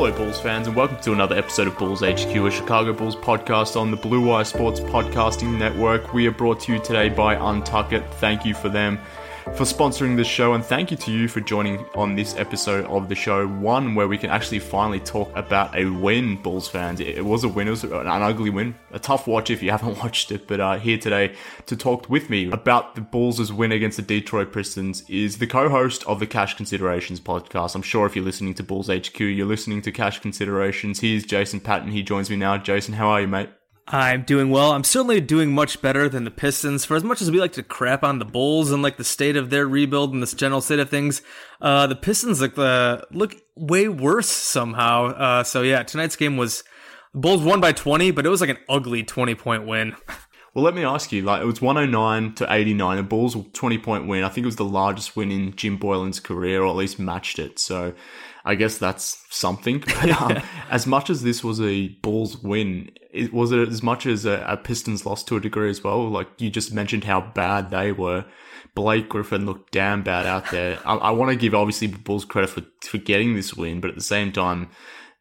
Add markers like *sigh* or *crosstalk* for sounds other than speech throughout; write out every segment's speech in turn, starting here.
Hello, Bulls fans, and welcome to another episode of Bulls HQ, a Chicago Bulls podcast on the Blue Wire Sports Podcasting Network. We are brought to you today by Untuck It. Thank you for them for sponsoring this show, and thank you to you for joining on this episode of the show. One where we can actually finally talk about a win, Bulls fans. It, was a win, it was an ugly win, a tough watch if you *laughs* haven't watched it. But uh, here today to talk with me about the Bulls' win against the Detroit Pistons is the co-host of the Cash Considerations podcast. I'm sure if you're listening to Bulls HQ, you're listening to Cash Considerations. He's Jason Patt. He joins me now. Jason, how are you, mate? I'm doing well. I'm certainly doing much better than the Pistons. For as much as we like to crap on the Bulls and like the state of their rebuild and this general state of things, uh, the Pistons look uh, look way worse somehow. Uh, so yeah, tonight's game was Bulls won by 20, but it was like an ugly 20 point win. *laughs* Well, let me ask you. Like, it was 109 to 89. The Bulls 20 point win. I think it was the largest win in Jim Boylen's career, or at least matched it. So, I guess that's something. *laughs* But, um, as much as this was a Bulls win, it, was it as much as a, a, Pistons loss to a degree as well? Like you just mentioned how bad they were. Blake Griffin looked damn bad out there. I, I want to give obviously the Bulls credit for, for getting this win, but at the same time,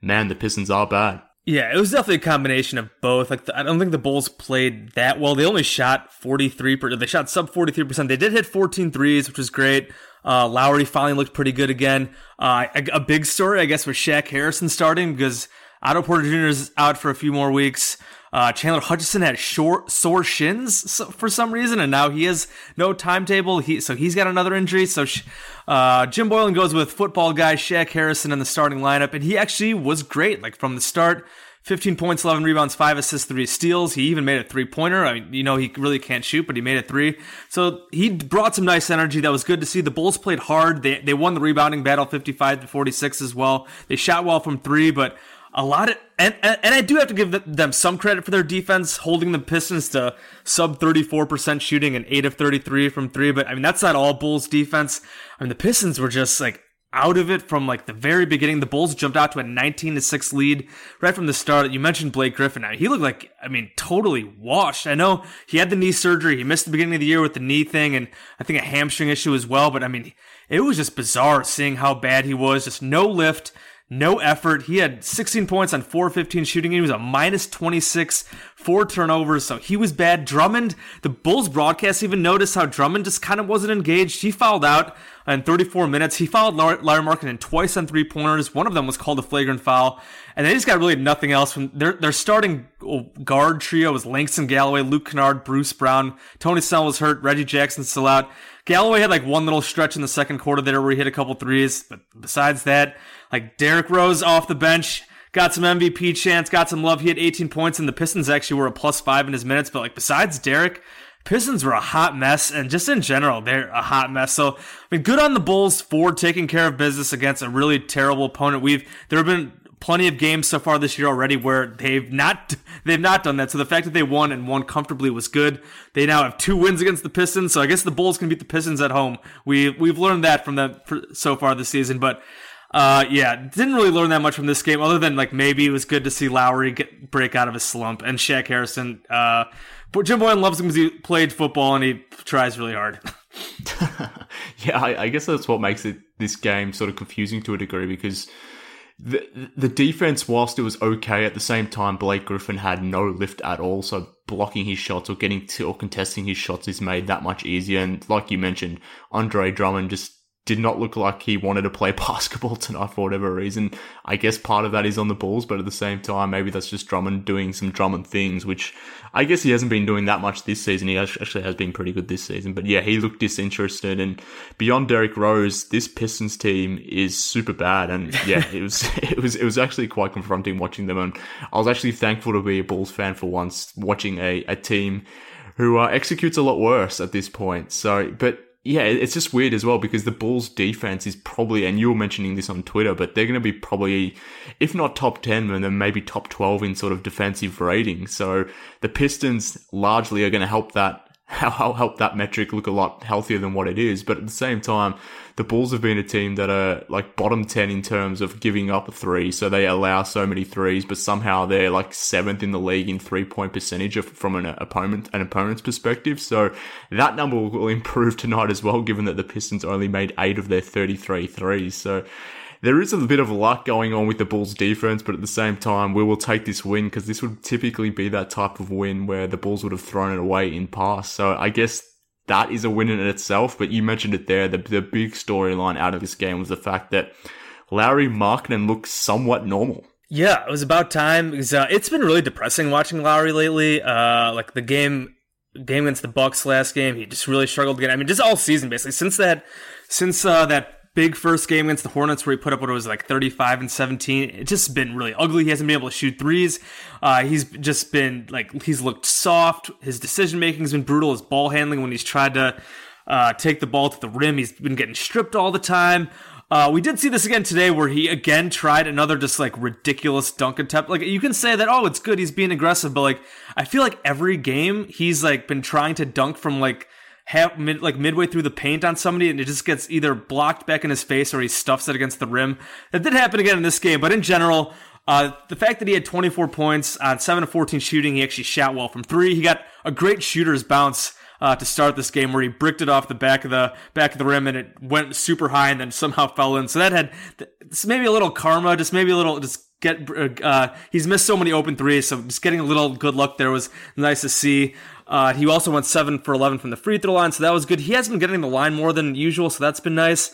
man, the Pistons are bad. Yeah, it was definitely a combination of both. Like, the, I don't think the Bulls played that well. They only shot 43, per, they shot sub 43%. They did hit 14 threes, which was great. Uh, Lauri finally looked pretty good again. Uh, a, a, big story, I guess, was Shaq Harrison starting because Otto Porter Jr. is out for a few more weeks. Uh, Chandler Hutchison had short, sore shins for some reason, and now he has no timetable. He so he's got another injury. So uh, Jim Boylen goes with football guy Shaq Harrison in the starting lineup, and he actually was great. Like from the start, 15 points, 11 rebounds, 5 assists, 3 steals. He even made a three pointer. I mean, you know, he really can't shoot, but he made a three. So he brought some nice energy. That was good to see. The Bulls played hard. They, they won the rebounding battle 55 to 46 as well. They shot well from three, but a lot of, and, and, and I do have to give them some credit for their defense, holding the Pistons to sub 34% shooting and 8 of 33 from three. But I mean, that's not all Bulls defense. I mean, the Pistons were just like, out of it from like the very beginning. The Bulls jumped out to a 19 to 6 lead right from the start. You mentioned Blake Griffin. Now, he looked like, I mean, totally washed. I know he had the knee surgery. He missed the beginning of the year with the knee thing and I think a hamstring issue as well. But I mean, it was just bizarre seeing how bad he was. Just no lift, no effort. He had 16 points on 415 shooting. He was a minus 26, four turnovers. So he was bad. Drummond, the Bulls broadcast even noticed how Drummond just kind of wasn't engaged. He fouled out in 34 minutes. He fouled Lauri, Markkanen twice on three pointers. One of them was called a flagrant foul. And they just got really nothing else from their, their starting oh, guard trio was Langston Galloway, Luke Kennard, Bruce Brown. Tony Snell was hurt. Reggie Jackson still out. Galloway had like one little stretch in the second quarter there where he hit a couple threes. But besides that, like Derrick Rose off the bench, got some MVP chance, got some love. He had 18 points, and the Pistons actually were a plus five in his minutes. But like besides Derrick, Pistons were a hot mess, and just in general, they're a hot mess. So, I mean, good on the Bulls for taking care of business against a really terrible opponent. We've there have been plenty of games so far this year already where they've not they've not done that. So the fact that they won and won comfortably was good. They now have two wins against the Pistons, so I guess the Bulls can beat the Pistons at home. We we've learned that from them so far this season, but Uh, yeah, didn't really learn that much from this game, other than like maybe it was good to see Lauri get break out of his slump and Shaq Harrison. Uh, but Jim Boylen loves him because he played football and he tries really hard. *laughs* *laughs* yeah, I, I, guess that's what makes it this game sort of confusing to a degree because the the defense, whilst it was okay, at the same time Blake Griffin had no lift at all. So blocking his shots or getting to or contesting his shots is made that much easier. And like you mentioned, Andre Drummond just did not look like he wanted to play *laughs* basketball tonight for whatever reason. I guess part of that is on the Bulls, but at the same time, maybe that's just Drummond doing some Drummond things, which I guess he hasn't been doing that much this season. He actually has been pretty good this season, but yeah, he looked disinterested. And beyond Derrick Rose, this Pistons team is super bad. And yeah, it was *laughs* it was it was actually quite confronting watching them. And I was actually thankful to be a Bulls fan for once, watching a a team who uh, executes a lot worse at this point. So, but yeah, it's just weird as well because the Bulls defense is probably, and you were mentioning this on Twitter, but they're going to be probably, if not top 10, then maybe top 12 in sort of defensive rating. So the Pistons largely are going to help that how help that metric look a lot healthier than what it is. But at the same time, the Bulls have been a team that are like bottom 10 in terms of giving up a three. So they allow so many threes, but somehow they're like seventh in the league in three point percentage from an opponent, an opponent's perspective. So that number will improve *laughs* tonight as well, given that the Pistons only made eight of their 33 threes. So there is a bit of luck going on with the Bulls defense, but at the same time, we will take this win because this would typically be that type of win where the Bulls would have thrown it away in pass. So I guess that is a win in itself, but you mentioned it there. The, the big storyline out of this game was the fact that Lauri Markkanen looks somewhat normal. Yeah, it was about time because uh, it's been really depressing watching Lauri lately. Uh, like the game game against the Bucks last game, he just really struggled get. I mean, just all season basically since that since uh, that big first game against the Hornets where he put up what it was like 35 and 17. It's just been really ugly. He hasn't been able to shoot threes. Uh, he's just been like, he's looked soft. His decision making has been brutal. His ball handling when he's tried to uh, take the ball to the rim, he's been getting stripped all the time. Uh, we did see this again today where he again tried another just like ridiculous dunk attempt. Like you can say that, oh, it's good, he's being aggressive, but like I feel like every game he's like been trying to dunk from like half mid, like midway through the paint on somebody and it just gets either blocked back in his face or he stuffs it against the rim. That did happen again in this game, but in general, uh, the fact that he had 24 points on 7 of 14 shooting, he actually shot well from three. He got a great shooter's bounce uh, to start this game where he bricked it off the back of the back of the rim and it went super high and then somehow *laughs* fell in. So that had maybe a little karma, just maybe a little just get. Uh, he's missed so many open threes, so just getting a little good luck there was nice to see. Uh, he also went 7 for 11 from the free throw line, so that was good. He has been getting the line more than usual, so that's been nice.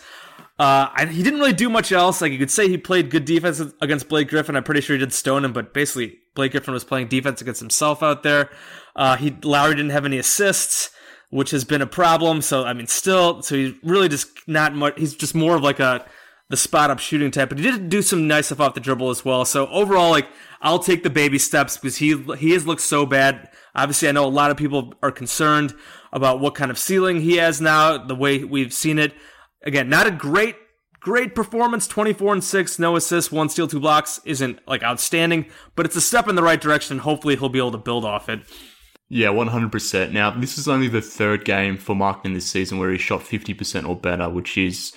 Uh, I, he didn't really do much else. Like you could say he played good defense against Blake Griffin. I'm pretty sure he did stone him, but basically Blake Griffin was playing defense against himself out there. Uh, he Lauri didn't have any assists, which has been a problem. So I mean, still, so he's really just not much. He's just more of like a the spot up shooting type, but he did do some nice stuff off the dribble as well. So overall, like I'll take the baby steps because he he has looked so bad. Obviously, I know a lot of people are concerned about what kind of ceiling he has now, the way we've seen it. Again, not a great, great performance. 24 and 6, no assists, one steal, two blocks isn't like outstanding, but it's a step in the right direction. Hopefully, he'll be able to build off it. Yeah, 100%. Now, this is only the third game for Markkanen this season where he shot 50% or better, which is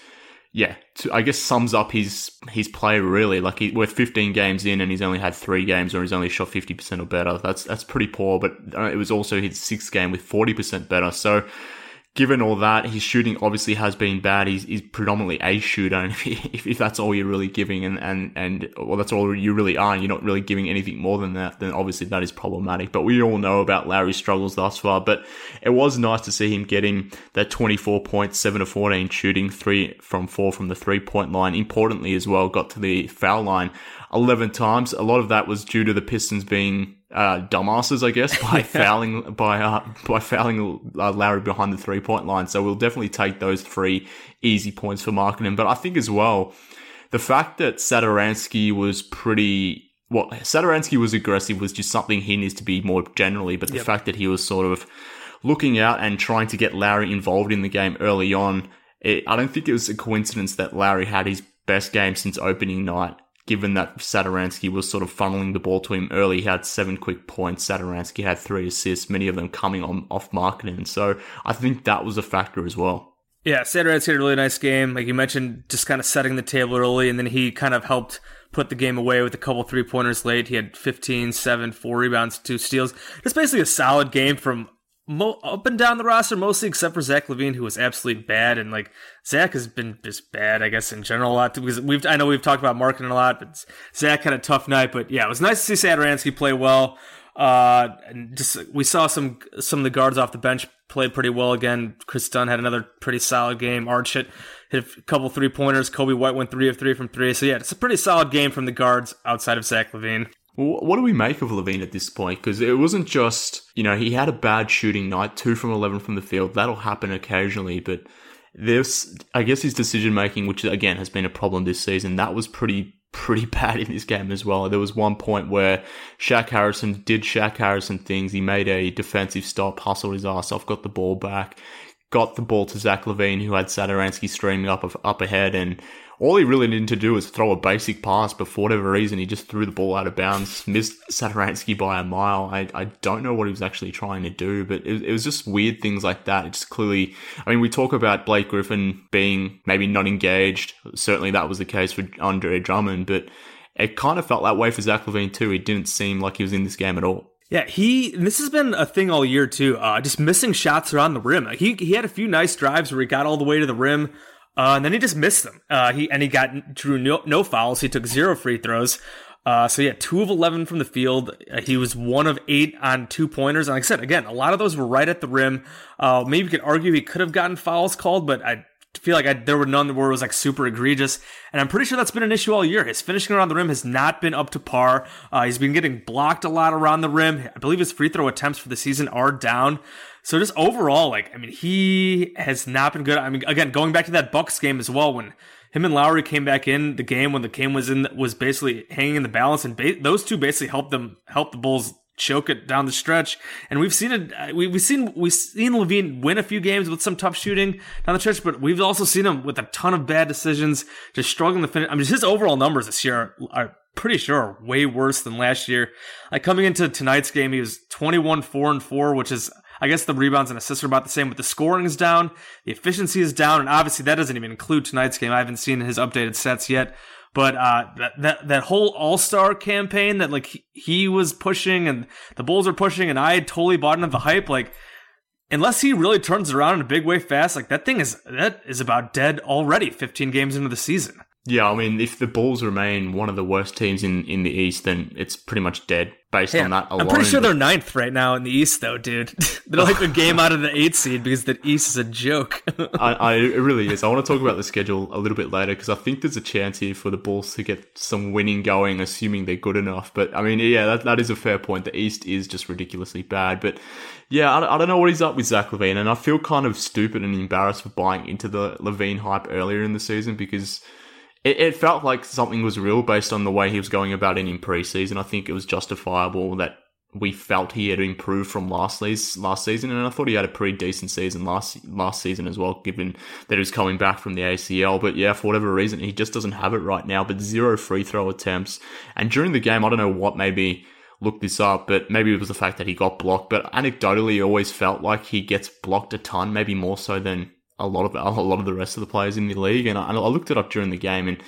yeah, I guess sums up his his play really. Like he, we're 15 games in, and he's only had three games, or he's only shot 50 percent or better. That's that's pretty poor. But uh, it was also his sixth game with 40 percent better. So given all that, his shooting obviously has been bad. He's, he's predominantly a shooter, *laughs* and if, if, that's all you're really giving, and, and, and well, that's all you really are, and you're not really giving anything more than that, then obviously that is problematic. But we all know about Lauri's struggles thus far. But it was nice to see him getting that 24 points, 7 to 14 shooting, 3 from 4 from the three point line. Importantly as well, got to the foul line 11 times. A lot of that was due to the Pistons being uh, dumbasses, I guess, by *laughs* fouling by uh, by fouling uh, Lauri behind the three point line. So we'll definitely take those three easy points for Markkanen. But I think as well, the fact that Satoransky was pretty well, Satoransky was aggressive was just something he needs to be more generally. But the yep. fact that he was sort of looking out and trying to get Lauri involved in the game early on, it, I don't think it was a coincidence that Lauri had his best game since opening night given that Satoransky was sort of funneling the ball to him early. He had seven quick points. Satoransky had three assists, many of them coming on off Markkanen. So I think that was a factor as well. Yeah, Satoransky had a really nice game. Like you mentioned, just kind of setting the table early, and then he kind of helped put the game away with a couple three pointers late. He had 15, 7, 4 rebounds, 2 steals. Just basically a solid game from mo- up and down the roster, mostly except for Zach LaVine, who was absolutely bad. And like Zach has been just bad, I guess, in general a lot. Because we've, I know we've talked about Markkanen a lot, but Zach had a tough night. But yeah, it was nice to see Satoransky play well. Uh, and just we saw some some of the guards off the bench played pretty well again. Chris Dunn had another pretty solid game. Archit hit, a couple three pointers. Coby White went three of three from three. So yeah, it's a pretty solid game from the guards outside of Zach LaVine. What do we make of LaVine at this point? Because it wasn't just, you know, he had a bad shooting night, two from 11 from the field. That'll happen occasionally, but this, I guess his decision making, which again has been a problem this season, that was pretty pretty *laughs* bad in this game as well. There was one point where Shaq Harrison did Shaq Harrison things. He made a defensive stop, hustled his ass off, got the ball back, got the ball to Zach LaVine, who had Satoransky streaming up up ahead, and all he really needed to do was throw a basic pass, but for whatever reason, he just threw the ball out of bounds, missed Satoransky by a mile. I, I don't know what he was actually trying to do, but it, it was just weird things like that. It's clearly, I mean, we talk about Blake Griffin being maybe not engaged. Certainly that was the case for Andre Drummond, but it kind of felt that way for Zach LaVine too. He didn't seem like he was in this game at all. Yeah, he. this has been a thing all year too. Uh, just missing shots around the rim. He he had a few nice drives where he got all the way to the rim. Uh, and then he just missed them. Uh, he and he got drew no, no fouls. He took zero free throws. Uh, so yeah, two of eleven from the field. Uh, he was one of eight on two pointers. And like I said, again, a lot of those were right at the rim. Uh, maybe you could argue he could have gotten fouls called, but I feel like I, there were none where it was like super egregious. And I'm pretty sure that's been an issue all year. His finishing around the rim has not been up to par. Uh, he's been getting blocked a lot around the rim. I believe his free throw attempts for the season are down. So just overall, like, I mean, he has not been good. I mean, again, going back to that Bucks game as well, when him and Lauri came back in the game when the game was in was basically hanging in the balance, and ba- those two basically helped them help the Bulls choke it down the stretch. And we've seen it. Uh, we, we've seen we've seen LaVine win a few games with some tough shooting down the stretch, but we've also seen him with a ton of bad decisions, just struggling to finish. I mean, his overall numbers this year are pretty sure are way worse than last year. Like coming into tonight's game, he was 21, 4 and 4, which is I guess the rebounds and assists are about the same, but the scoring is down, the efficiency is down, and obviously that doesn't even include tonight's game. I haven't seen his updated sets yet. But uh, that that that whole All Star campaign that like he was pushing and the Bulls are pushing, and I had totally bought into the hype. Like, unless he really turns around in a big way fast, like that thing is that is about dead already. Fifteen games into the season. Yeah, I mean, if the Bulls remain one of the worst teams in, in the East, then it's pretty much dead based yeah, on that alone. I'm pretty sure they're ninth right now in the East, though, dude. *laughs* they're like a game out of the eighth seed because the East is a joke. *laughs* I, I, it really is. I want to talk about the schedule a little bit later because I think there's a chance here for the Bulls to get some winning going, assuming they're good enough. But I mean, yeah, that, that is a fair point. The East is just ridiculously bad. But yeah, I, I don't know what he's up with Zach LaVine, and I feel kind of stupid and embarrassed for buying into the LaVine hype earlier in the season because it, it felt like something was real based on the way he was going about it in preseason. I think it was justifiable that we felt he had improved from last last season, and I thought he had a pretty decent season last last season as well, given that he was coming back from the ACL. But yeah, for whatever reason, he just doesn't have it right now. But zero free throw attempts, and during the game, I don't know what maybe looked this up, but maybe it was the fact that he got blocked. But anecdotally, always felt like he gets blocked a ton, maybe more so than a lot of a lot of the rest of the players in the league. And I, I looked it up during the game, and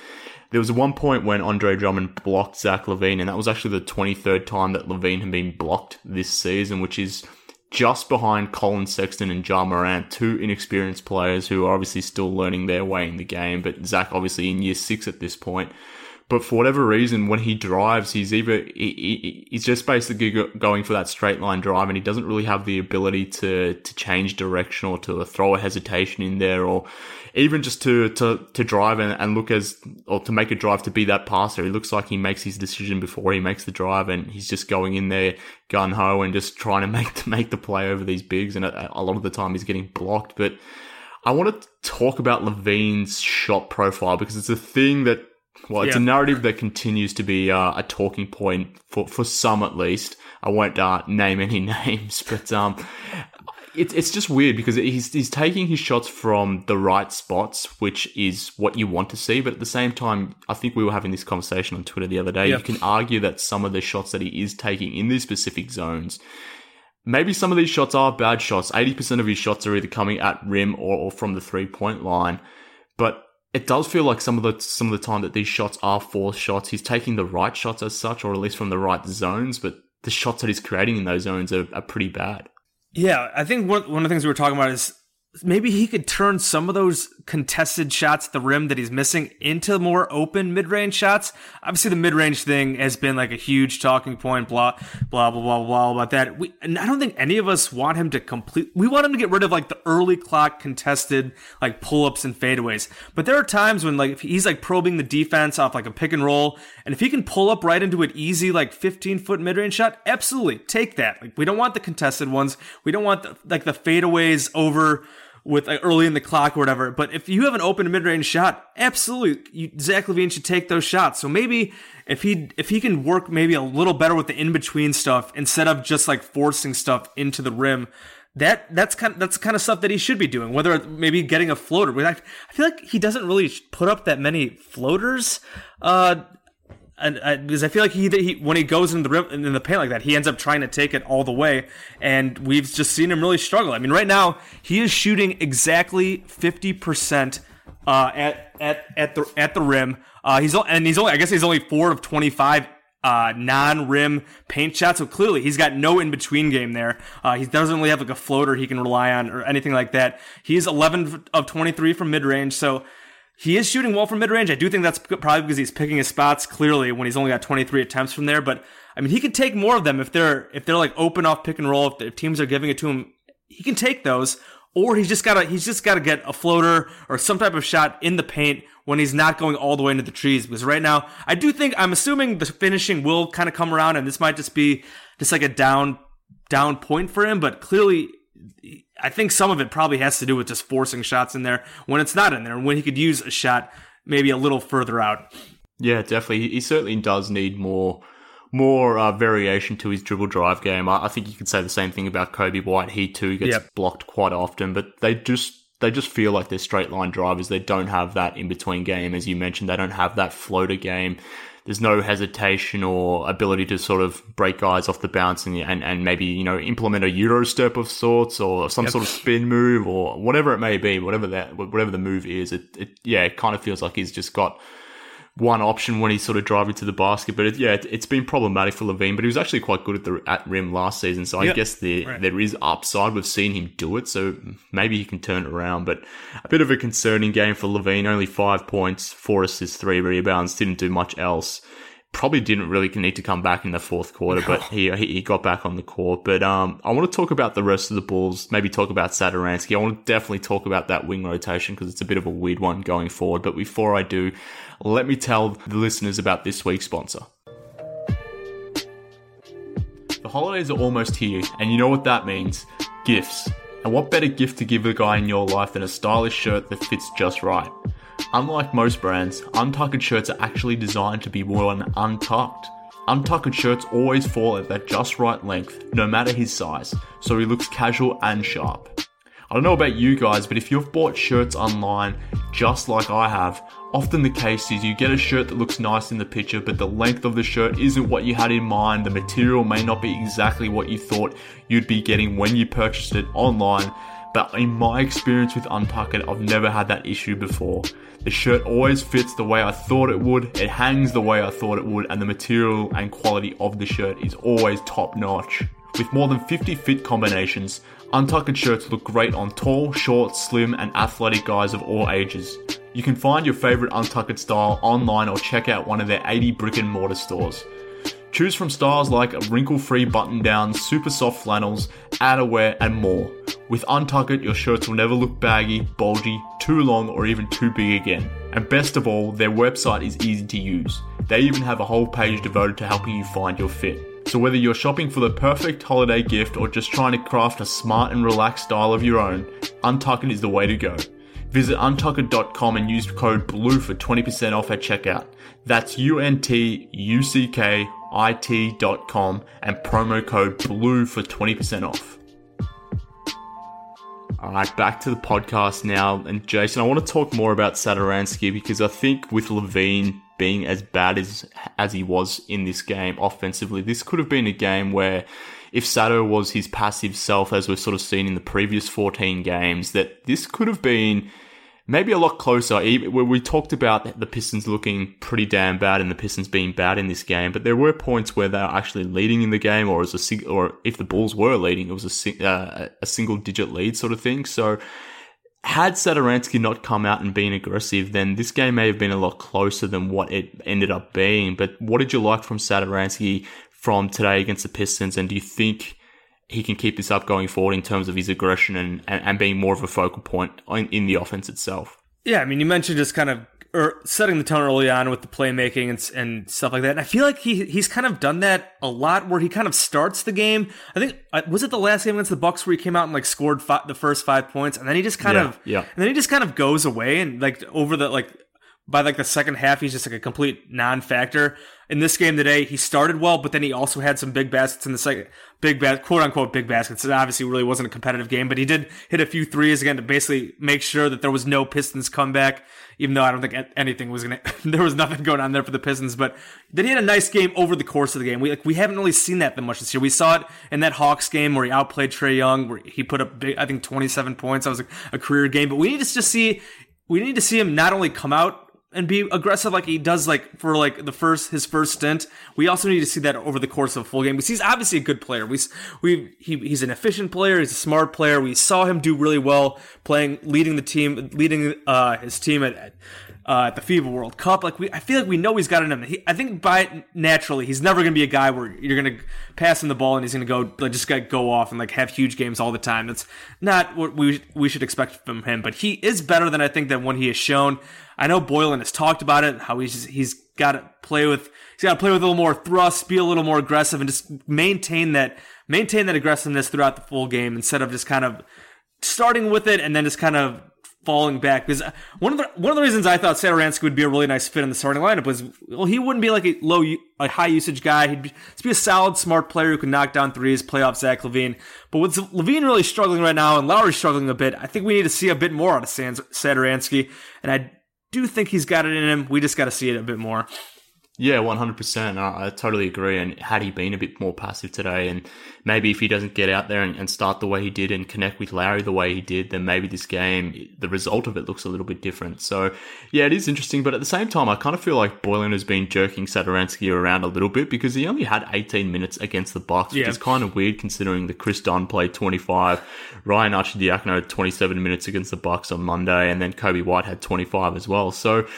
there was one point when Andre Drummond blocked Zach LaVine, and that was actually the 23rd time that LaVine had been blocked this season, which is just behind Collin Sexton and Ja Morant, two inexperienced players who are obviously still learning their way in the game. But Zach obviously in year six at this point. But for whatever reason, when he drives, he's either he, he, he's just basically going for that straight line drive, and he doesn't really have the ability to to change direction or to throw a hesitation in there, or even just to to to drive and, and look as or to make a drive to be that passer. It looks like he makes his decision before he makes the drive, and he's just going in there gun ho and just trying to make *laughs* to make the play over these bigs. And a, a lot of the time, he's getting blocked, but. I want to talk about LaVine's shot profile because it's a thing that well, it's yeah. a narrative that continues to be uh, a talking point for, for some at least. I won't uh, name any *laughs* names, but um, it's it's just weird because he's he's taking his shots from the right spots, which is what you want to see. But at the same time, I think we were having this conversation on Twitter the other day. Yep. You can argue that some of the shots that he is taking in these specific zones maybe some of these shots are bad shots. 80% of his shots are either coming at rim or, or from the three point line. But it does feel like some of the some of the time that these shots are forced shots. He's taking the right shots as such, or at least from the right zones, but the shots that he's creating in those zones are, are pretty bad. Yeah, I think one, one of the things we were talking about is maybe he could turn some of those contested shots at the rim that he's missing into more open mid-range shots. Obviously, the mid-range thing has been like a huge talking point. Blah blah blah blah blah about that. We, and I don't think any of us want him to complete. We want him to get rid of like the early clock contested like pull-ups and fadeaways. But there are times when like he's like probing the defense off like a pick and roll, and if he can pull up right into an easy like 15 foot mid-range shot, absolutely take that. Like we don't want the contested ones. We don't want the, like the fadeaways over with like early in the clock or whatever. But if you have an open mid range shot, absolutely, you, Zach LaVine should take those shots. So maybe if he if he can work maybe a little better with the in between stuff instead of just like forcing stuff into the rim. That that's kind of, that's kind of stuff that he should be doing. Whether maybe getting a floater, I, I feel like he doesn't really put up that many floaters. Uh, and uh, because I feel like he, he when he goes in the rim, in the paint like that, he ends up trying to take it all the way, and we've just seen him really struggle. I mean, right now he is shooting exactly fifty percent uh, at at at the at the rim. Uh, he's and he's only I guess he's only four of twenty five uh, non-rim paint shots. So clearly he's got no in-between game there. Uh, he doesn't really have like a floater he can rely on or anything like that. He's 11 of 23 from mid-range. So he is shooting well from mid range. I do think that's probably because he's picking his spots clearly when he's only got 23 attempts from there. But I mean, he can take more of them if they're if they're like open off pick and roll. If, if teams are giving it to him, he can take those. Or he's just gotta he's just gotta get a floater or some type of shot in the paint when he's not going all the way into the trees. Because right now, I do think I'm assuming the finishing will kind of come around, and this might just be just like a down down point for him. But clearly, I think some of it probably has to do with just forcing shots in there when it's not in there, when he could use a shot maybe a little further out. Yeah, definitely. He certainly does need more more uh, variation to his dribble drive game. I, I, think you could say the same thing about Coby White. He too gets yep. blocked quite often, but they just they just feel like they're straight line drivers. They don't have that in between game, as you mentioned. They don't have that floater game there's no hesitation or ability to sort of break guys off the bounce and and, and maybe you know implement a euro step of sorts or some yep. sort of spin move or whatever it may be, whatever that whatever the move is. It, it yeah, it kind of feels like he's just got one option when he's sort of driving to the basket. But it, yeah, it, has been problematic for LaVine. But he was actually quite good at the at rim last season, so yep. I guess there right. there is upside. We've seen him do it, so maybe he can turn it around. But a bit of a concerning game for LaVine. Only five points, four assists, three rebounds. Didn't do much else probably didn't really need to come back in the fourth quarter, but he he got back on the court. But um, I want to talk about the rest of the Bulls. Maybe talk about Satoransky. I want to definitely talk about that wing rotation because it's a bit of a weird one going forward. But before I do, let me tell the listeners about this week's sponsor. The holidays are almost here, and you know what that means gifts. And what better gift to give a guy in your life than a stylish shirt that fits just right? Unlike most brands, untucked shirts are actually designed to be worn untucked. Untucked shirts always fall at that just right length, no matter his size, so he looks casual and sharp. I don't know about you guys, but if you've bought shirts online, just like I have, often the case is you get a shirt that looks nice in the picture, but the length of the shirt isn't what you had in mind, the material may not be exactly what you thought you'd be getting when you purchased it online, but in my experience with Untucked, I've never had that issue before. The shirt always fits the way I thought it would, it hangs the way I thought it would, and the material and quality of the shirt is always top notch. With more than 50 fit combinations, Untucked shirts look great on tall, short, slim, and athletic guys of all ages. You can find your favorite Untucked style online or check out one of their 80 brick and mortar stores. Choose from styles like wrinkle-free button-downs, super soft flannels, outerwear, and more. With Untucked, your shirts will never look baggy, bulgy, too long, or even too big again. And best of all, their website is easy to use. They even have a whole page devoted to helping you find your fit. So whether you're shopping for the perfect holiday gift or just trying to craft a smart and relaxed style of your own, Untucked is the way to go. Visit untuckit.com and use code BLUE for 20% off at checkout. That's U-N-T-U-C-K it.com and promo code BLUE for 20% off. All right, back to the podcast now. And Jason, I want to talk more about Satoransky because I think with LaVine being as bad as as he was in this game offensively, this could have been a game where if Sato was his passive self, as we've sort of seen in the previous 14 games, that this could have been maybe a lot closer. We talked about the Pistons looking pretty damn bad and the Pistons being bad in this game, but there were points where they were actually leading in the game, or as a or if the Bulls were leading, it was a uh, a single digit lead sort of thing. So. Had Satoransky not come out and been aggressive, then this game may have been a lot closer than what it ended up being. But what did you like from Satoransky from today against the Pistons? And do you think he can keep this up going forward in terms of his aggression and, and, and being more of a focal point in, in the offense itself. Yeah, I mean, you mentioned just kind of or setting the tone early on with the playmaking and, and stuff like that. And I feel like he he's kind of done that a lot, where he kind of starts the game. I think uh, was it the last game against the Bucks where he came out and like scored five, the first five points, and then he just kind yeah, of yeah, and then he just kind of goes away and like over the like by like the second half, he's just like a complete non-factor. In this game today, he started well, but then he also had some big baskets in the second, big bas- quote unquote big baskets. It obviously really wasn't a competitive game, but he did hit a few threes again to basically make sure that there was no Pistons comeback. Even though I don't think anything was gonna, *laughs* there was nothing going on there for the Pistons. But then he had a nice game over the course of the game. We like we haven't really seen that that much this year. We saw it in that Hawks game where he outplayed Trae Young, where he put up big, I think twenty seven points. That was a career game. But we need to just see we need to see him not only come out and be aggressive like he does like for like the first his first stint. We also need to see that over the course of a full game because he's obviously a good player. We we he, he's an efficient player. He's a smart player. We saw him do really well playing, leading the team, leading uh, his team at uh, at the FIBA World Cup. Like we, I feel like we know he's got it in him. He, I think by naturally, he's never going to be a guy where you're going to pass him the ball and he's going to go like, just like go off and like have huge games all the time. That's not what we we should expect from him. But he is better than I think than when he has shown. I know Boylen has talked about it, how he's he's got to play with he's got to play with a little more thrust, be a little more aggressive, and just maintain that maintain that aggressiveness throughout the full game instead of just kind of starting with it and then just kind of falling back because uh, one of the one of the reasons I thought Satoransky would be a really nice fit in the starting lineup was well he wouldn't be like a low a high usage guy. He'd be, he'd be a solid smart player who can knock down threes play off Zach LaVine. But with LaVine really struggling right now and Lauri struggling a bit I think we need to see a bit more out of Satoransky. And I do think he's got it in him. We just got to see it a bit more. Yeah, one hundred percent. I totally agree. And had he been a bit more passive today, and maybe if he doesn't get out there and, and, start the way he did and connect with Lauri the way he did, then maybe this game, the result of it looks a little bit different. So yeah, it is interesting. But at the same time, I kind of feel like Boylen has been jerking Satoransky around a little bit because he only had eighteen minutes against the Bucks, which is kind of weird considering the Chris Dunn played twenty five, Ryan Arcidiacono had twenty seven minutes against the Bucks on Monday, and then Coby White had twenty five as well. So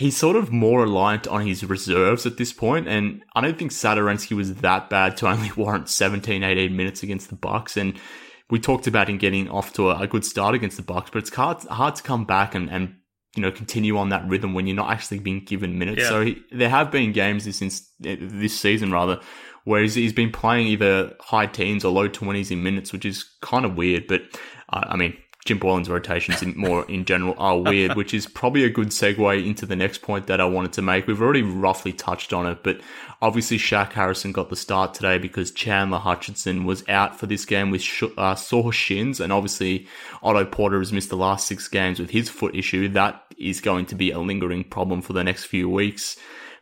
he's sort of more reliant on his reserves at this point, and I don't think Satoransky was that bad to only *laughs* warrant 17, 18 minutes against the Bucks. And we talked about him getting off to a, a good start against the Bucks, but it's hard, hard to come back and, and you know continue on that rhythm when you're not actually being given minutes. Yeah. So he, there have been games this this season rather where he's, he's been playing either high teens or low twenties in minutes, which is kind of weird. But uh, I mean, Jim Boylen's rotations in more in general are weird, which is probably a good segue into the next point that I wanted to make. We've already roughly touched on it, but obviously Shaq Harrison got the start today because Chandler Hutchison was out for this game with sh- uh, sore shins, and obviously Otto Porter has missed the last six games with his foot issue. That is going to be a lingering problem for the next few weeks,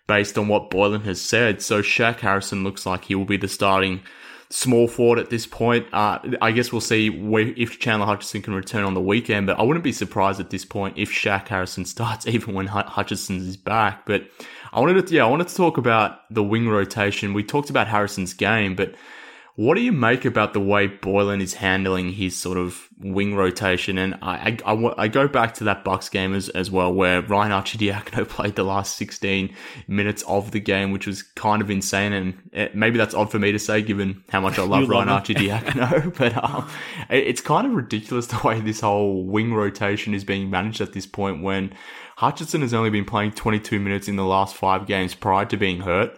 based on what Boylen has said. So Shaq Harrison looks like he will be the starting small forward at this point. Uh, I guess we'll see where, if Chandler Hutchison can return on the weekend, but I wouldn't be surprised at this point if Shaq Harrison *laughs* starts even when Hutchison is back. But I wanted to, yeah, I wanted to talk about the wing rotation. We talked about Harrison's game, but what do you make about the way Boylen is handling his sort of wing rotation? And I, I, I, I go back to that Bucks game as, as well, where Ryan Arcidiacono *laughs* played the last 16 minutes of the game, which was kind of insane. And it, maybe that's odd for me to say, given how much I *laughs* love Ryan Arcidiacono. *laughs* but um, it, it's kind of ridiculous the way this whole wing rotation is being managed at this point when Hutchison has only been playing 22 minutes in the last five games prior to being hurt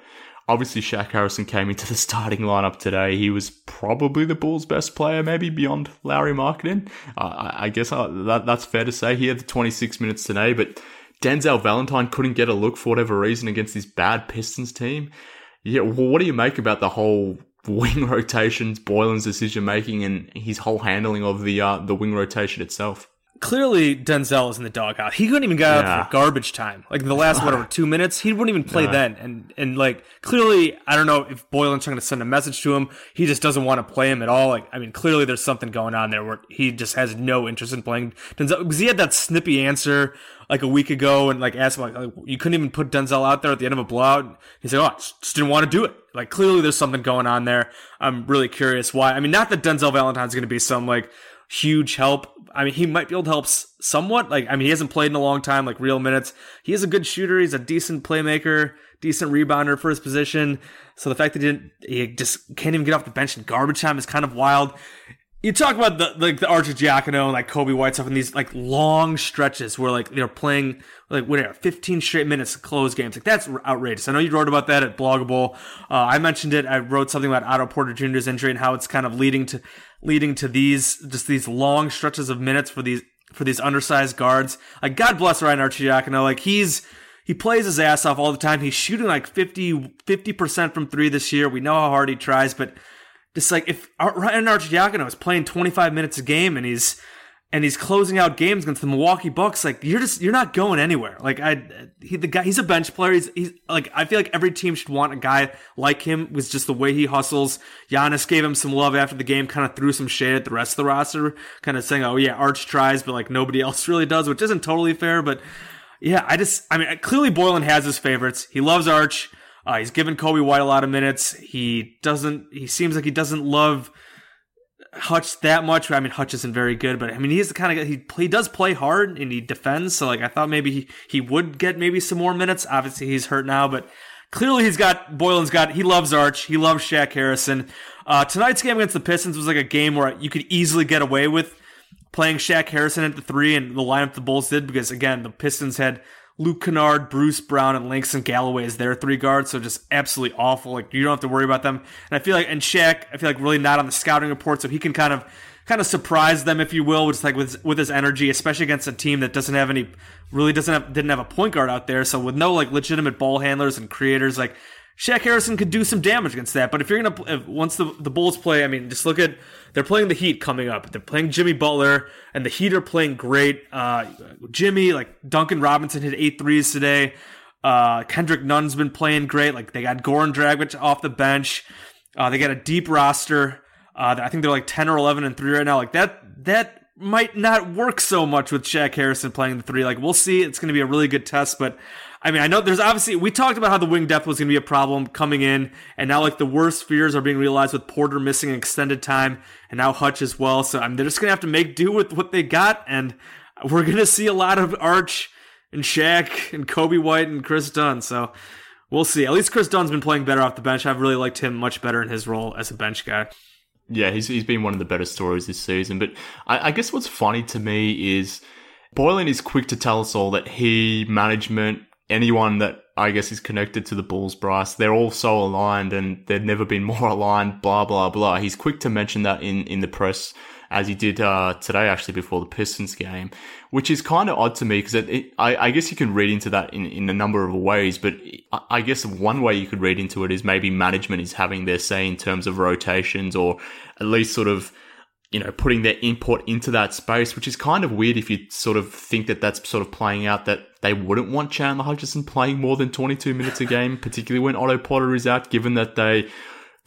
obviously Shaq Harrison came into the starting lineup today. He was probably the Bulls' best player, maybe beyond Lauri Markkanen. Uh, I guess uh, that, that's fair to say. He had the 26 minutes today, but Denzel Valentine couldn't get a look for whatever reason against this bad Pistons team. Yeah, what do you make about the whole wing *laughs* rotations, Boylen's decision making, and his whole handling of the uh, the wing rotation itself? Clearly Denzel is in the doghouse. He couldn't even get out Yeah. for garbage time. Like the last whatever *laughs* two minutes, he wouldn't even play No. then. And and like clearly, I don't know if Boylen's trying to send a message to him. He just doesn't want to play him at all. Like I mean, clearly there's something going on there where he just has no interest in playing Denzel because he had that snippy answer like a week ago and like asked him like, like, you couldn't even put Denzel out there at the end of a blowout. He's like, oh, I just just didn't want to do it. Like clearly there's something going on there. I'm really curious why. I mean, not that Denzel Valentine's going to be some like huge help. I mean, he might be able to help somewhat. Like, I mean, he hasn't played in a long time, like real minutes. He is a good shooter. He's a decent playmaker, decent rebounder for his position. So the fact that he he just can't even get off the bench in garbage time is kind of wild. You talk about the like the Arcidiacono and like Coby White stuff and these like long stretches where like they're playing like whatever 15 straight minutes of close games. Like that's outrageous. I know you wrote about that at Blog a Bull. Uh, I mentioned it. I wrote something about Otto Porter Jr.'s injury and how it's kind of leading to leading to these just these long stretches of minutes for these for these undersized guards. Like God bless Ryan Arcidiacono. Like he's he plays his ass off all the time. He's shooting like 50 percent from three this year. We know how hard he tries, but just like if Ar- Ryan Arcidiacono is playing 25 minutes a game and he's and he's closing out games against the Milwaukee Bucks, like you're just you're not going anywhere. Like I, he the guy, he's a bench player. He's he's like I feel like every team should want a guy like him. Was just the way he hustles. Giannis gave him some love after the game, kind of threw some shade at the rest of the roster, kind of saying, "Oh yeah, Arch tries, but like nobody *laughs* else really does," which isn't totally fair. But yeah, I just I mean clearly Boylen has his favorites. He loves Arch. Uh, he's given Coby White a lot of minutes. He doesn't. He seems like he doesn't love Hutch that much. I mean, Hutch isn't very good, but I mean, he's the kind of guy, he he does play hard and he defends. So like, I thought maybe he, he would get maybe some more minutes. Obviously, he's hurt now, but clearly he's got Boylen's got. He loves Arch. He loves Shaq Harrison. Uh, tonight's game against the Pistons was like a game where you could easily get away with playing Shaq Harrison at the three and the lineup the Bulls did because again the Pistons had Luke Kennard, Bruce Brown, and Langston Galloway as their three guards, so just absolutely awful. Like you don't have to worry about them. And I feel like and Shaq, I feel like really not on the scouting report, so he can kind of kind of surprise them, if you will, just like with with his energy, especially against a team that doesn't have any really doesn't have didn't have a point guard out there. So with no like legitimate ball handlers and creators, like Shaq Harrison could do some damage against that. But if you're gonna if, once the the Bulls play, I mean, just look at they're playing the Heat coming up. They're playing Jimmy Butler, and the Heat are playing great. Uh, Jimmy, like Duncan Robinson, hit eight threes today. Uh, Kendrick Nunn's been playing great. Like they got Goran Dragic off the bench. Uh, they got a deep roster. Uh, I think they're like ten or eleven and three right now. Like that that might not work so much with Shaq Harrison playing the three. Like we'll see. It's going to be a really good test, but I mean, I know there's obviously we talked about how the wing depth was going to be a problem coming in, and now like the worst fears are being realized with Porter missing extended time, and now Hutch as well. So I mean, they're just going to have to make do with what they got, and we're going to see a lot of Arch and Shaq and Coby White and Chris Dunn. So we'll see. At least Chris Dunn's been playing better off the bench. I've really liked him much better in his role as a bench guy. Yeah, he's he's been one of the better stories this season. But I, I guess what's funny to me is Boylen is quick to tell us all that he, management, anyone that I guess is connected to the Bulls, Bryce, they're all so aligned and they've never been *laughs* more aligned, blah, blah, blah. He's quick to mention that in, in the press as he did uh, today, actually, before the Pistons game, which is kind of odd to me because I, I guess you can read into that in, in a number of ways, but I guess one way you could read into it is maybe management is having their say in terms of rotations or at least sort of you know, putting their input into that space, which is kind of weird if you sort of think that that's sort of playing out that they wouldn't want Chandler Hutchison playing more than 22 minutes a game, particularly when Otto Porter is out, given that they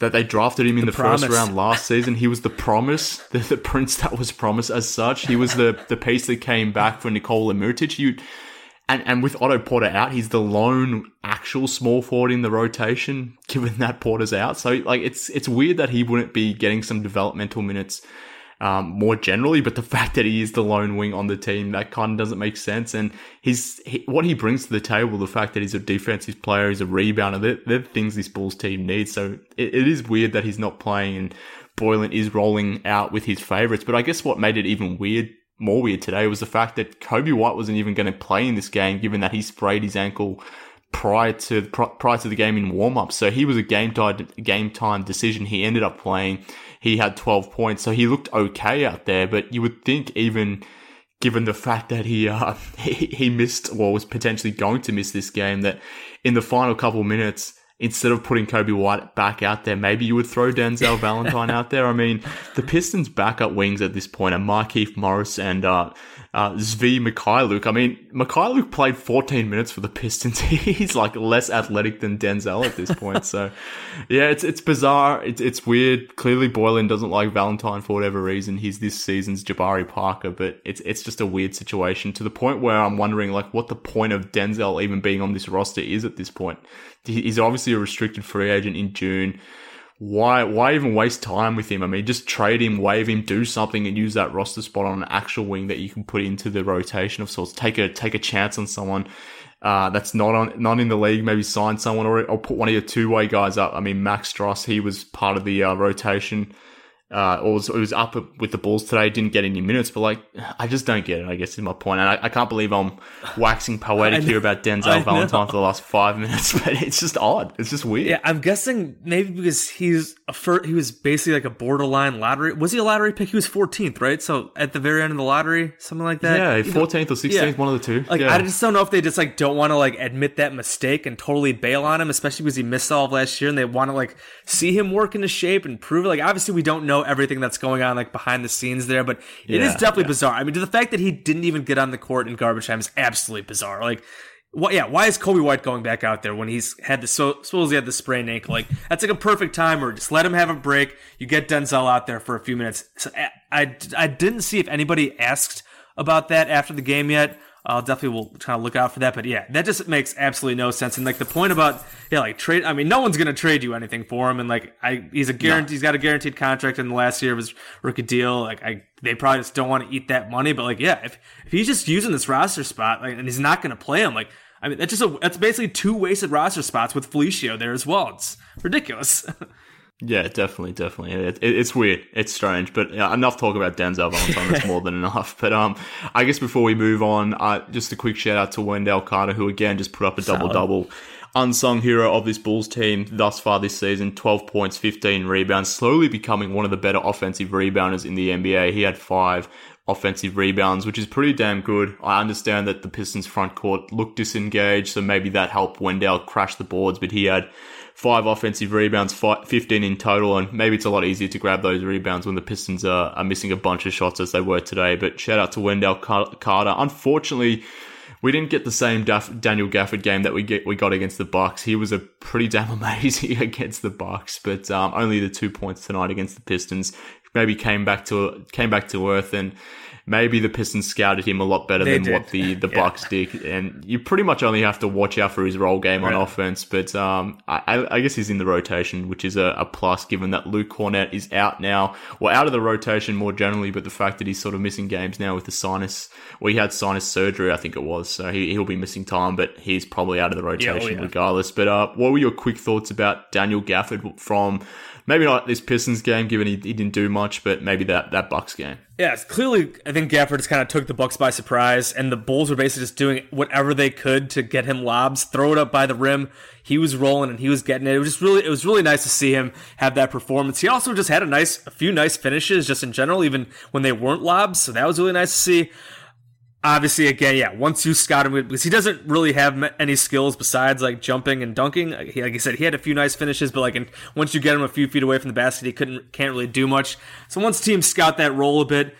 that they drafted him in the, the first round last season. He was the promise, *laughs* the, the prince that was promised as such. He was the the piece that came back for Nikola Mirotic. You and and with Otto Porter out, he's the lone actual small forward in the rotation, given that Porter's out. So like it's it's weird that he wouldn't be getting some developmental minutes um, more generally, but the *laughs* fact that he is the lone wing on the team, that kind of doesn't make sense. And his he, what he brings to the table, the fact that he's a defensive player, he's a rebounder, they're, they're the things this Bulls team needs. So it, it is weird that he's not playing and Boylen is rolling out with his favorites. But I guess what made it even weird, more weird today, was the fact that Coby White wasn't even going to play in this game, given that he sprayed his ankle prior to prior to the game in warm up. So he was a game time game time decision. He ended up playing. He had 12 points, so he looked okay out there. But you would think even given the fact that he uh, *laughs* he, he missed or was potentially going to miss this game, that in the final couple minutes. Instead of putting Coby White back out there, maybe you would throw Denzel *laughs* Valentine out there. I mean, the Pistons' backup wings at this point are Markieff Morris and uh, uh, Svi Mykhailiuk. I mean, Mykhailiuk played 14 minutes for the Pistons. *laughs* He's like less athletic than Denzel at this point. so, yeah, it's it's bizarre. It's it's weird. Clearly, Boylen doesn't like Valentine for whatever reason. He's this season's Jabari Parker, but it's it's just a weird situation to the point where I'm wondering like what the point of Denzel even being on this roster is at this point. He's obviously a restricted free agent in June why why even waste time with him? I mean, just trade him, waive him, do something, and use that roster spot on an actual wing that you can put into the rotation of sorts. Take a take a chance on someone uh, that's not on not in the league. Maybe sign someone or, or put one of your two way guys up. I mean, Max Strus, he was part of the uh, rotation uh, or was, was up with the Bulls today, didn't get any minutes, but like, I just don't get it, I guess is my point. And I, I can't believe I'm waxing poetic *laughs* here about Denzel Valentine for the last five minutes, *laughs* but it's just odd. It's just weird. Yeah, I'm guessing maybe because he's a fir- he was basically like a borderline lottery. Was he a lottery pick? He was 14th, right? So at the very end of the lottery, something like that. Yeah, 14th or 16th, yeah. one of the two. Like, yeah. I just don't know if they just like don't want to like admit that mistake and totally bail on him, especially because he missed all of last year and they want to like see him work into shape and prove it. Like, obviously, we don't know everything that's going on like behind the scenes there, but it yeah, is definitely yeah. bizarre. I mean, the fact that he didn't even get on the court in garbage time is absolutely bizarre. Like, what? Yeah, why is Coby White going back out there when he's had the so supposedly had the sprained ankle? Like, that's like a perfect time where just let him have a break. You get Denzel out there for a few minutes. So I, I, I didn't see if anybody asked about that after the game yet. I'll definitely will kind of look out for that. But yeah, that just makes absolutely no sense. And like the point about yeah, like trade. I mean, no one's gonna trade you anything for him. And like I, he's a guarantee. No. He's got a guaranteed contract in the last year of his rookie deal. Like I, they probably just don't want to eat that money. But like yeah, if if he's just using this roster spot, like, and he's not gonna play him, like I mean, that's just a that's basically two wasted roster spots with Felicio there as well. It's ridiculous. *laughs* Yeah, definitely, definitely. It, it, it's weird. It's strange, but enough talk about Denzel Valentine. That's more than enough. But um, I guess before we move on, uh, just a quick shout out to Wendell Carter, who again just put up a double double. Unsung hero of this Bulls team thus far this season 12 points, 15 rebounds, slowly becoming one of the better offensive rebounders in the NBA. He had five offensive rebounds, which is pretty damn good. I understand that the Pistons front court looked disengaged, so maybe that helped Wendell crash the boards, but he had five offensive rebounds, 15 in total, and maybe it's a lot easier to grab those rebounds when the Pistons are, are missing a bunch of shots as they were today. But shout out to Wendell Carter. Unfortunately, we didn't get the same Daniel Gafford game that we get we got against the Bucks. He was a pretty damn *laughs* amazing *laughs* against the Bucks, but um, only the two points tonight against the Pistons. Maybe came back to came back to earth and maybe the Pistons scouted him a lot better they than did. what the, the *laughs* yeah. Bucks did. And you pretty much only have to watch out for his roll game right. on offense. But um, I, I, guess he's in the rotation, which is a, a, plus given that Luke Kornet is out now. Well, out of the rotation more generally, but the fact that he's sort of missing games now with the sinus, well, he had sinus surgery, I think it was. So he, he'll be missing time, but he's probably out of the rotation yeah, oh, yeah. regardless. But uh, what were your quick thoughts about Daniel Gafford from maybe not this Pistons game, given he, he didn't do much, but maybe that, that Bucks game. Yeah, clearly, I think Gafford just kind of took the Bucks by surprise, and the Bulls were basically just doing whatever they could to get him lobs, throw it up by the rim. He was rolling and he was getting it. It was just really, it was really nice to see him have that performance. He also just had a nice, a few nice finishes, just in general, even when they weren't lobs. So that was really nice to see obviously again yeah once you scout him because he doesn't really have any skills besides like jumping and dunking. Like i said he had a few nice finishes but like once you get him a few feet away from the basket he couldn't can't really do much. So once teams scout that roll a bit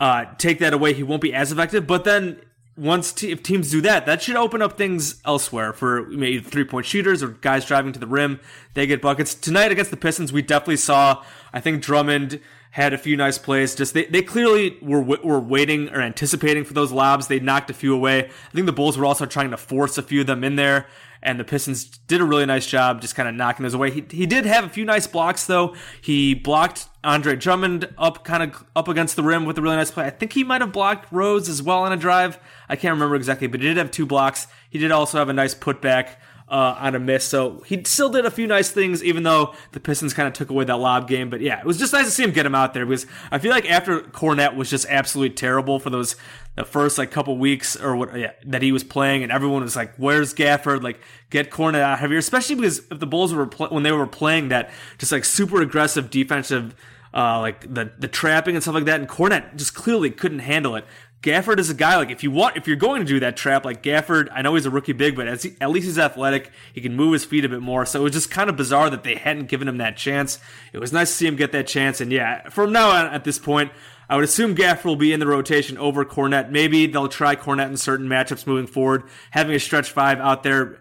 uh, take that away he won't be as effective. But then once te- if teams do that that should open up things elsewhere for maybe three point shooters or guys driving to the rim. They get buckets. Tonight against the pistons we definitely saw i think drummond had a few nice plays. Just they, they clearly were were waiting or anticipating for those lobs. They knocked a few away. I think the Bulls were also trying to force a few of them in there, and the Pistons did a really nice job just kind of knocking those away. He, he did have a few nice blocks though. He blocked Andre Drummond up kind of up against the rim with a really nice play. I think he might have blocked Rose as well on a drive. I can't remember exactly, but he did have two blocks. He did also have a nice putback uh, on a miss. So he still did a few nice things, even though the Pistons kind of took away that lob game. But yeah, it was just nice to see him get him out there because I feel like after Kornet was just absolutely terrible for those the first like couple weeks or what yeah, that he was playing, and everyone was like, "Where's Gafford? Like, get Kornet out of here." Especially because if the Bulls were pl- when they were playing that just like super aggressive defensive uh, like the the trapping and stuff like that. And Kornet just clearly couldn't handle it. Gafford is a guy like if you want if you're going to do that trap like Gafford, I know he's a rookie big, but he, at least he's athletic. He can move his feet a bit more. So it was just kind of bizarre that they hadn't given him that chance. It was nice to see him get that chance. And yeah, from now on at this point, I would assume Gafford will be in the rotation over Kornet. Maybe they'll try Kornet in certain matchups moving forward. Having a stretch five out there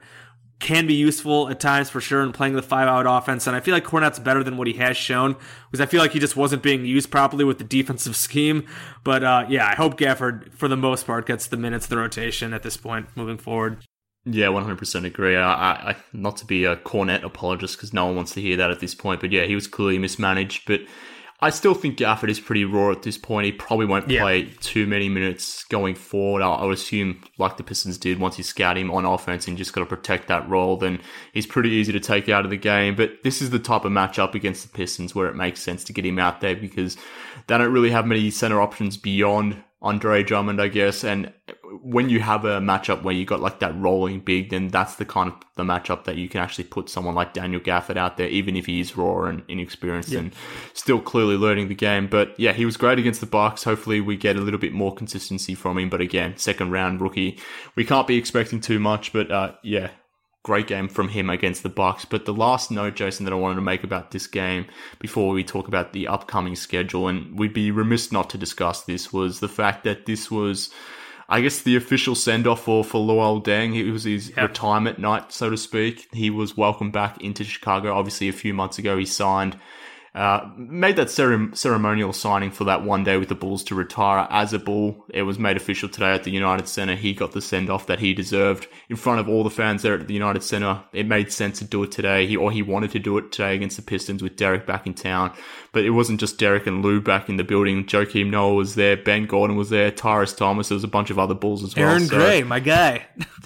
can be useful at times for sure in playing the five out offense. And I feel like Kornet's better than what he has shown because I feel like he just wasn't being used properly with the defensive *laughs* scheme. But uh, yeah, I hope Gafford, for the most part, gets the minutes the rotation at this point moving forward. Yeah, one hundred percent agree. I, I, not to be a Kornet apologist because no one wants to hear that at this point, but yeah, he was clearly mismanaged. But I still think Gafford is pretty raw at this point. He probably won't yeah. play too many minutes going forward. I, I, would assume, like the Pistons did, once you scout him on offense and just got to protect that roll, then he's pretty easy to take out of the game. But this is the type of matchup against the Pistons where it makes sense to get him out there because they don't really have many center options beyond Andre Drummond, I guess. And when you have a matchup where you got like that rolling big, then that's the kind of the matchup that you can actually put someone like Daniel Gafford out there, even if he is raw and inexperienced yeah. and still clearly learning the game. But yeah, he was great against the Bucks. Hopefully, we get a little bit more consistency from him. But again, second round rookie, we can't be expecting too much. But uh, yeah, great game from him against the Bucks. But the last note, Jason, that I wanted to make about this game before we talk about the upcoming schedule, and we'd be remiss not to discuss this, was the fact that this was. I guess the official send off for, for Luol Deng. It was his yep. retirement night, so to speak. He was welcomed back into Chicago. Obviously, a few months ago, he signed uh, made that ceremonial signing for that one day with the Bulls to retire as a Bull. It was made official today at the United Center. He got the send off that he deserved in front of all the fans there at the United Center. It made sense to do it today. He or he wanted to do it today against the Pistons with Derrick back in town. But it wasn't just Derrick and Lou back in the building. Joakim Noah was there. Ben Gordon was there. Tyrus Thomas. There was a bunch of other Bulls as well. Aaron so, Gray, my guy. *laughs*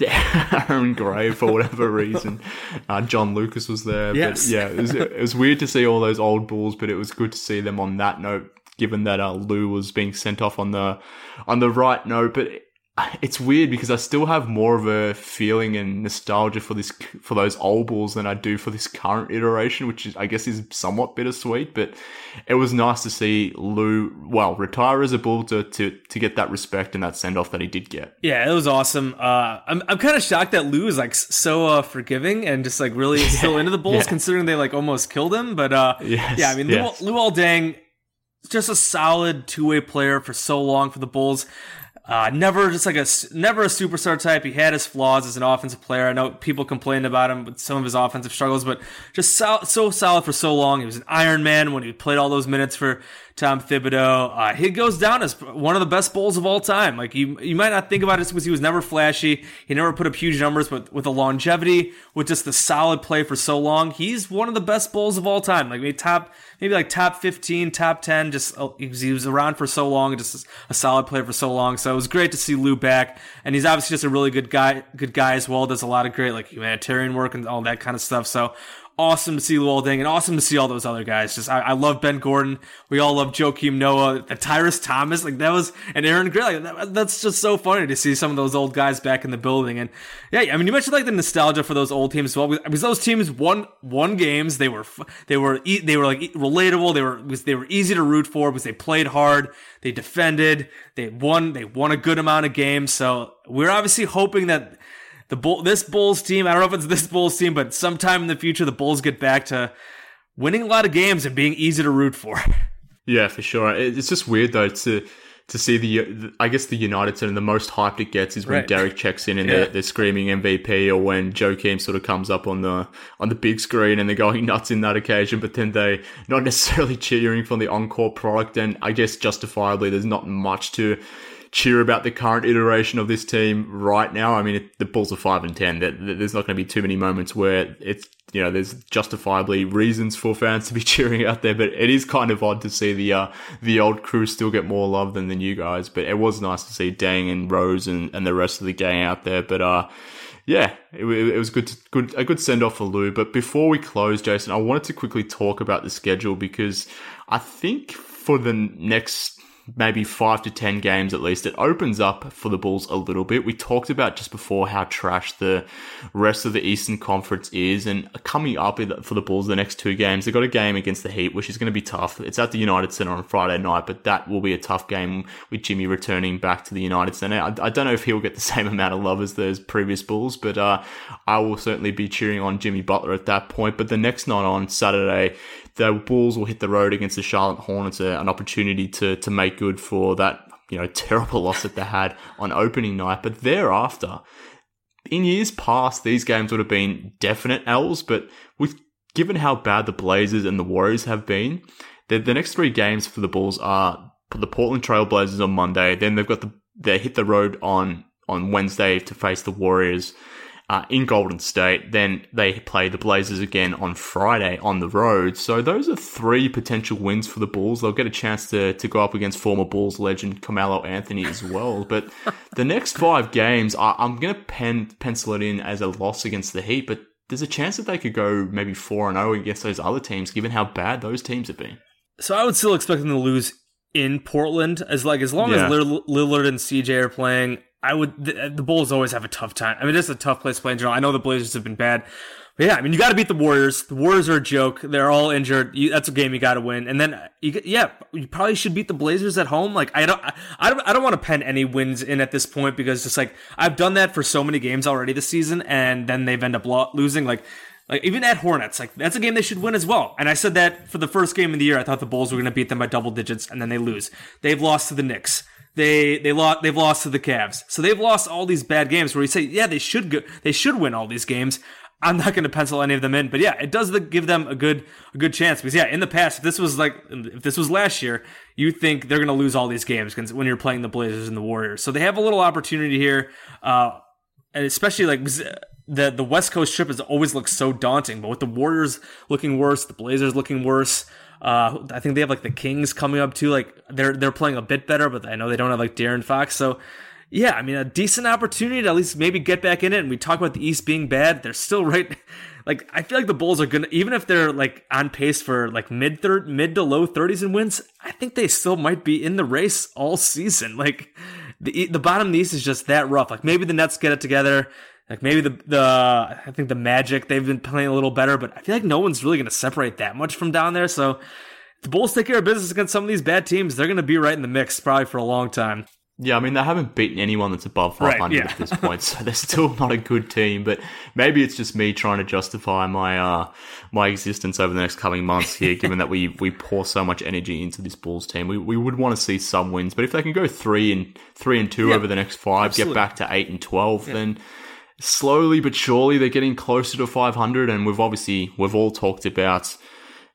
Aaron Gray, for whatever reason. *laughs* Uh, John Lucas was there. Yes. But yeah, it was, it was weird to see all those old Bulls, but it was good to see them on that note given that uh, Lou was being sent off on the on the right note. But it's weird because I still have more of a feeling and nostalgia for this for those old Bulls than I do for this current iteration, which is I guess is somewhat bittersweet. But it was nice to see Lou well retire as a Bull to to, to get that respect and that send off that he did get. Yeah, it was awesome. Uh, I'm I'm kind of shocked that Lou is like so uh, forgiving and just like really *laughs* still into the Bulls, yeah. considering they like almost killed him. But uh, yes, yeah, I mean yes. Lou, Luol Deng just a solid two way player for so long for the Bulls. Uh, never just like a never a superstar type. He had his flaws as an offensive player. I know people complained about him with some of his offensive struggles, but just so, so solid for so long. He was an Iron Man when he played all those minutes for Tom Thibodeau. Uh, he goes down as one of the best Bulls of all time. Like you, you might not think about it because he was never flashy. He never put up huge numbers, but with the longevity, with just the solid play for so long, he's one of the best Bulls of all time. Like maybe top, maybe like top fifteen, top ten. Just uh, he was around for so long, just a solid player for so long. So it was great to see Lou back, and he's obviously just a really good guy, good guy as well. Does a lot of great like humanitarian work and all that kind of stuff. So awesome to see Luol and awesome to see all those other guys. Just I, I love Ben Gordon. We all love Joakim Noah, Tyrus Thomas, like that was and Aaron Gray. Like, that, that's just so funny to see some of those old guys back in the building. And yeah, I mean you mentioned like the nostalgia for those old teams as well because those teams won won games. They were they were they were like relatable. They were they were easy to root for because they played hard. They defended. They won. They won a good amount of games. So we're obviously hoping that the Bull, this Bulls team, I don't know if it's this Bulls team, but sometime in the future, the Bulls get back to winning a lot of games and being easy to root for. Yeah, for sure. It's just weird though to to see the I guess the United Center the most hyped it gets is when right. Derrick checks in and yeah. they're, they're, screaming MVP or when Joakim sort of comes up on the on the big screen and they're going *laughs* nuts in that occasion, but then they not necessarily *laughs* cheering for the encore product and I guess justifiably there's not much to cheer about the current iteration of this team right now. I mean, the Bulls are five and ten. That There's not going to be too many moments where it's you know there's justifiably reasons for fans to be *laughs* cheering out there. But it is kind of odd to see the uh, the old crew still get more love than the new guys. But it was nice to see Deng and Rose and, and the rest of the gang out there. But uh, yeah, it, it, was good, to, good, a good send off for Lou. But before we close, Jason, I wanted to quickly talk about the schedule because I think for the next maybe five to ten games at least, it opens up for the Bulls a little bit. We talked about just before how trash the rest of the Eastern Conference is, and coming up for the Bulls the next two games, they've got a game against the Heat, which is going to be tough. It's at the United Center on Friday night, but that will be a tough game with Jimmy returning back to the United Center. I, I don't know if he'll get the *laughs* same amount of love as those previous Bulls, but uh, I will certainly be cheering on Jimmy Butler at that point. But the next night on Saturday, the Bulls will hit the road against the Charlotte Hornets, uh, an opportunity to to make good for that you know *laughs* terrible loss that they had on opening night. But thereafter, in years past, these games would have been definite L's. But with given how bad the Blazers and the Warriors have been, the, the next three games for the Bulls are the Portland Trailblazers on Monday. Then they've got the they hit the road on on Wednesday to face the Warriors uh, in Golden State. Then they play the Blazers again on Friday on the road. So those are three potential wins for the Bulls. They'll get a chance to, to go up against former Bulls legend Carmelo Anthony as well. But *laughs* the next five games, I, am going to pen, pencil it in as a loss against the Heat. But there's a chance that they could go maybe 4 and 0 against those other teams, given how bad those teams have been. So I would still expect them to lose in Portland as like as long yeah. as Lillard and CJ are playing. I would. The, the, Bulls always have a tough time. I mean, it's a tough place to play in general. I know the Blazers have been bad, but yeah, I mean, you got to beat the Warriors. The Warriors are a joke. They're all injured. You, that's a game you got to win. And then, you, yeah, you probably should beat the Blazers at home. Like, I don't, I don't, I don't want to pen any wins in at this point because just like I've done that for so many games already this season, and then they've ended up lo- losing. Like, like even at Hornets, like that's a game they should win as well. And I said that for the first game of the year, I thought the Bulls were going to beat them by double digits, and then they lose. They've lost to the Knicks. They they lost they've lost to the Cavs. So they've lost all these bad games where you say, yeah, they should go, they should win all these games. I'm not going to pencil any of them in, but yeah, it does give them a good a good chance because yeah, in the past, if this was like if this was last year, you think they're going to lose all these games when you're playing the Blazers and the Warriors. So they have a little opportunity here, uh, and especially like the the West Coast trip has always looked so daunting, but with the Warriors looking worse, the Blazers looking worse. Uh, I think they have like the Kings coming up too. Like they're they're playing a bit better, but I know they don't have like De'Aaron Fox. So yeah, I mean a decent opportunity to at least maybe get back in it. And we talk about the East being bad, they're still right. *laughs* Like I feel like the Bulls are gonna even if they're like on pace for like mid third mid to low thirties in wins, I think they still might be in the race all season. *laughs* Like the the bottom of the East is just that rough. Like maybe the Nets get it together. Like maybe the the I think the Magic they've been playing a little better, but I feel like no one's really going to separate that much from down there. So the Bulls take care of business against some of these bad teams, they're going to be right in the mix probably for a long time. Yeah, I mean they haven't beaten anyone that's above 500 right, yeah. at this point, so they're still *laughs* not a good team. But maybe it's just me trying to justify my uh, my existence over the next coming months here, given that we we pour so much energy into this Bulls team. We we would want to see some wins, but if they can go three and three and two yeah, over the next five, absolutely. get back to eight and twelve, yeah. then slowly but surely they're getting closer to 500 and we've obviously we've all talked about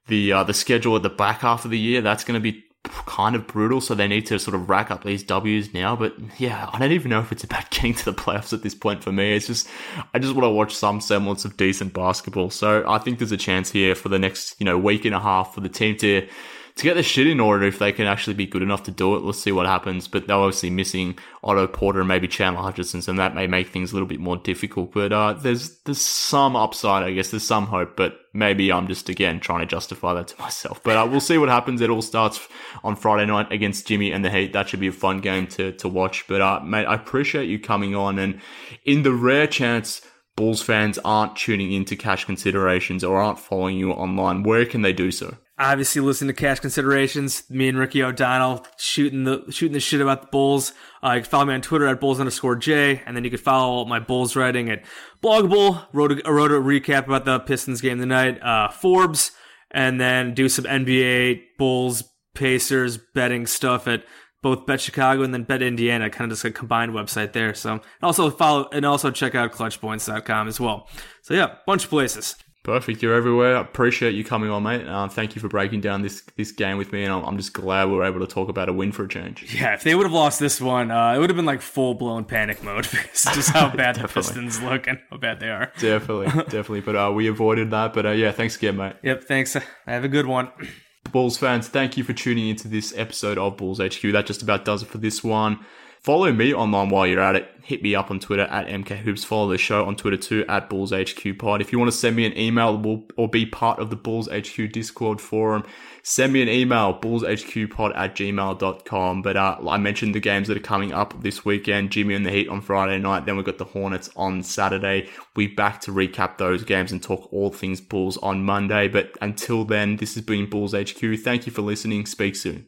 the uh, the schedule at the back half of the year. That's going to be kind of brutal so they need to sort of rack up these W's now. But yeah I don't even know if it's about *laughs* getting to the playoffs at this point for me. It's just I just want to watch some semblance of decent basketball. So I think there's a chance here for the next you know week and a half for the team to to get the shit in order if they can actually be good enough to do it. Let's see what happens. But they're obviously missing Otto Porter and maybe Chandler Hutchison, and that may make things a little bit more difficult. But uh, there's there's some upside, I guess. There's some hope, but maybe I'm just again trying to justify that to *laughs* myself. But uh, we'll see what happens. It all starts on Friday night against Jimmy and the Heat. That should be a fun game to to watch. But uh, mate, I appreciate you coming on, and in the rare chance. Bulls fans aren't tuning into cash considerations or aren't following you online, where can they do so? Obviously listen to cash considerations. Me and Ricky O'Donnell shooting the shooting the shit about the Bulls. Uh, you can follow me on Twitter at Bulls underscore J, and then you can follow my Bulls writing at Blog a Bull. Wrote a, wrote a recap about the Pistons game tonight. Uh, Forbes, and then do some NBA Bulls Pacers betting stuff at both Bet Chicago and then Bet Indiana, kind of just a combined website there. So and also follow and also check out ClutchPoints.com as well. So yeah, bunch of places. Perfect. You're everywhere. I appreciate you coming on, mate. Uh, thank you for breaking down this this game with me, and I'm, I'm, just glad we were able to talk about a win for a change. Yeah, if they would have lost this one, uh, it would have been like full blown panic mode *laughs* just how bad the *laughs* Pistons look and how bad they are. Definitely, *laughs* definitely. But uh, we avoided that. But uh, yeah, thanks again, mate. Yep, thanks. Have a good one. Bulls fans, thank you for tuning into this episode of Bulls HQ. That just about does it for this one. Follow me online while you're at it. Hit me up on Twitter at MKHoops. Follow the show on Twitter too at Bulls HQ Pod. If you want to send me an email or be part of the Bulls HQ Discord forum, send me an email, bullshqpod at gmail.com. But uh, I mentioned the games that are coming up this weekend. Jimmy and the Heat on Friday night. Then we've got the Hornets on Saturday. We back to recap those games and talk all things Bulls on Monday. But until then, this has been Bulls HQ. Thank you for listening. Speak soon.